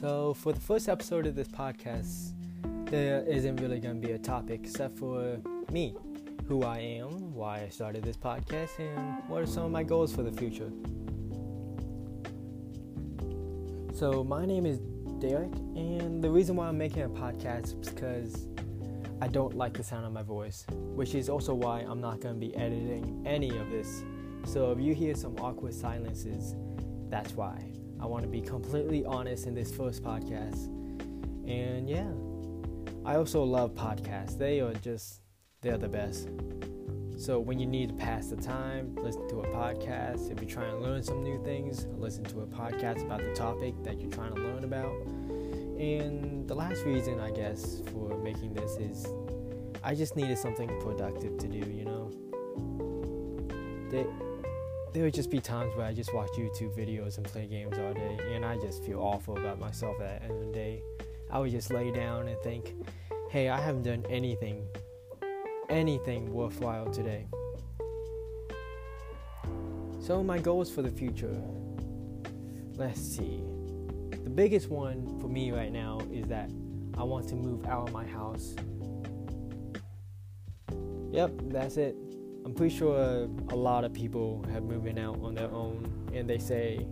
So, for the first episode of this podcast, there isn't really going to be a topic except for me, who I am, why I started this podcast, and what are some of my goals for the future. So, my name is Derek, and the reason why I'm making a podcast is because I don't like the sound of my voice, which is also why I'm not going to be editing any of this. So, if you hear some awkward silences, that's why. I want to be completely honest in this first podcast. And yeah, I also love podcasts. They are just, they're the best. So when you need to pass the time, listen to a podcast. If you're trying to learn some new things, listen to a podcast about the topic that you're trying to learn about. And the last reason, I guess, for making this is I just needed something productive to do, you know? They, there would just be times where I just watch YouTube videos and play games all day, and I just feel awful about myself at the end of the day. I would just lay down and think, hey, I haven't done anything, anything worthwhile today. So, my goals for the future let's see. The biggest one for me right now is that I want to move out of my house. Yep, that's it. I'm pretty sure a lot of people have moving out on their own, and they say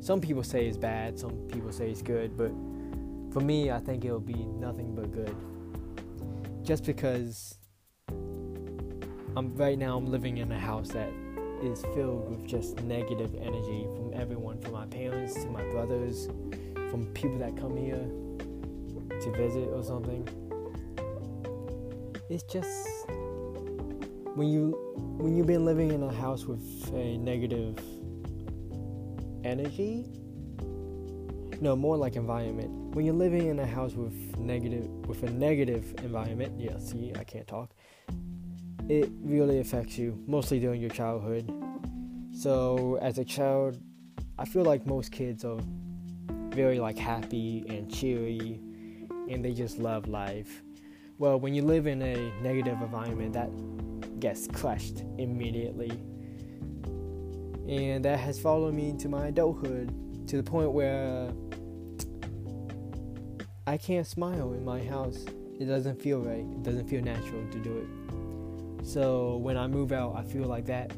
some people say it's bad, some people say it's good, but for me, I think it'll be nothing but good. Just because I'm right now, I'm living in a house that is filled with just negative energy from everyone, from my parents to my brothers, from people that come here to visit or something. It's just when you when you've been living in a house with a negative energy no more like environment. When you're living in a house with negative with a negative environment yeah see i can't talk it really affects you mostly during your childhood. So as a child i feel like most kids are very like happy and cheery and they just love life well when you live in a negative environment that gets crushed immediately. And that has followed me into my adulthood to the point where I can't smile in my house. It doesn't feel right. It doesn't feel natural to do it. So when I move out, I feel like that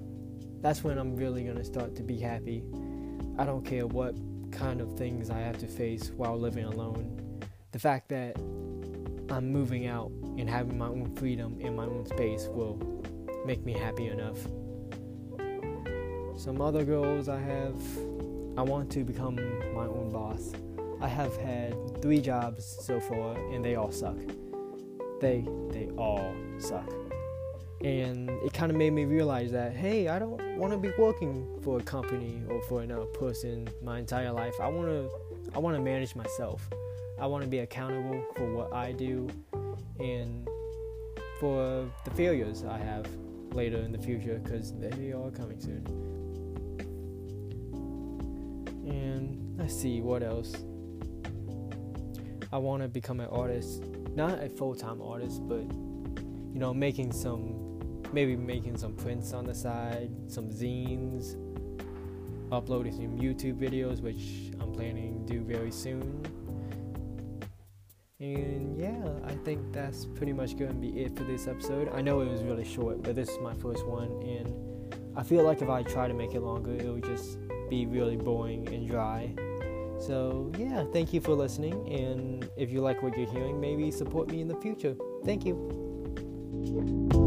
that's when I'm really to start to be happy. I don't care what kind of things I have to face while living alone. The fact that I'm moving out and having my own freedom in my own space will make me happy enough. Some other goals I have I want to become my own boss. I have had three jobs so far and they all suck. They they all suck. And it kind of made me realize that hey, I don't want to be working for a company or for another person my entire life. I want to I want to manage myself. I want to be accountable for what I do and for the failures I have later in the future because they are coming soon. And let's see what else. I want to become an artist, not a full time artist, but you know, making some, maybe making some prints on the side, some zines, uploading some YouTube videos, which I'm planning to do very soon. And yeah, I think that's pretty much going to be it for this episode. I know it was really short, but this is my first one, and I feel like if I try to make it longer, it would just be really boring and dry. So, yeah, thank you for listening, and if you like what you're hearing, maybe support me in the future. Thank you.